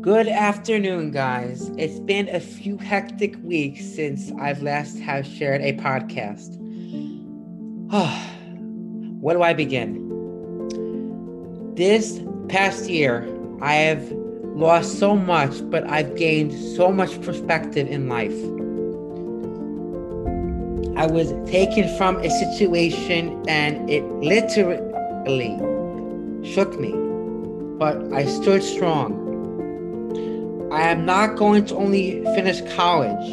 Good afternoon, guys. It's been a few hectic weeks since I've last have shared a podcast. Where do I begin? This past year, I have lost so much, but I've gained so much perspective in life. I was taken from a situation and it literally shook me, but I stood strong. I am not going to only finish college,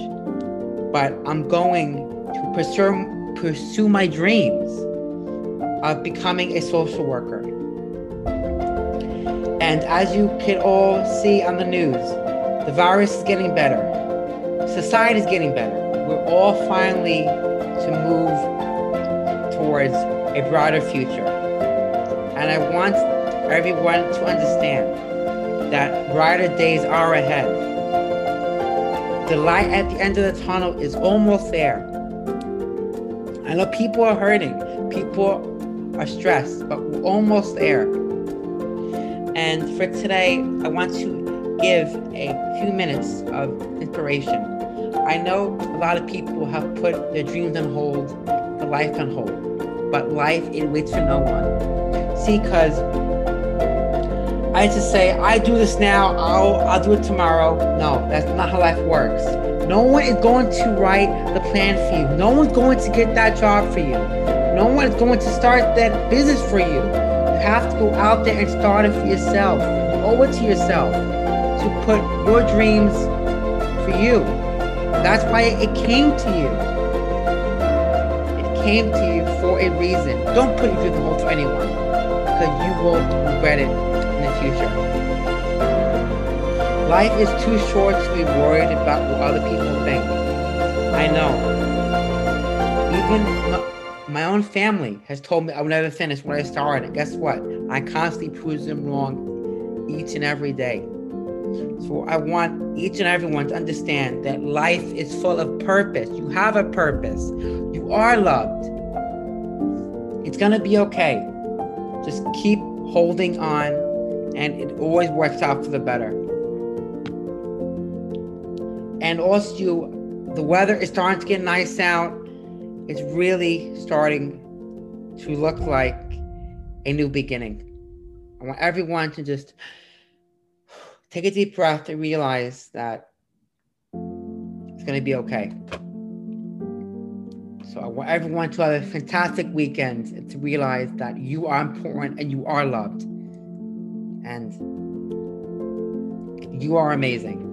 but I'm going to pursue, pursue my dreams of becoming a social worker. And as you can all see on the news, the virus is getting better. Society is getting better. We're all finally to move towards a broader future. And I want everyone to understand that brighter days are ahead. The light at the end of the tunnel is almost there. I know people are hurting, people are stressed, but we're almost there. And for today, I want to give a few minutes of inspiration. I know a lot of people have put their dreams on hold, their life on hold, but life it waits for no one. See, because I just say, I do this now, I'll, I'll do it tomorrow. No, that's not how life works. No one is going to write the plan for you. No one's going to get that job for you. No one is going to start that business for you. You have to go out there and start it for yourself. You owe it to yourself to put your dreams for you. That's why it came to you. It came to you for a reason. Don't put your dreams on hold for anyone because you will regret it future. Life is too short to be worried about what other people think. I know. Even my own family has told me I will never finish what I started. Guess what? I constantly prove them wrong each and every day. So I want each and everyone to understand that life is full of purpose. You have a purpose. You are loved. It's going to be okay. Just keep holding on and it always works out for the better. And also, the weather is starting to get nice out. It's really starting to look like a new beginning. I want everyone to just take a deep breath and realize that it's going to be okay. So I want everyone to have a fantastic weekend and to realize that you are important and you are loved and you are amazing.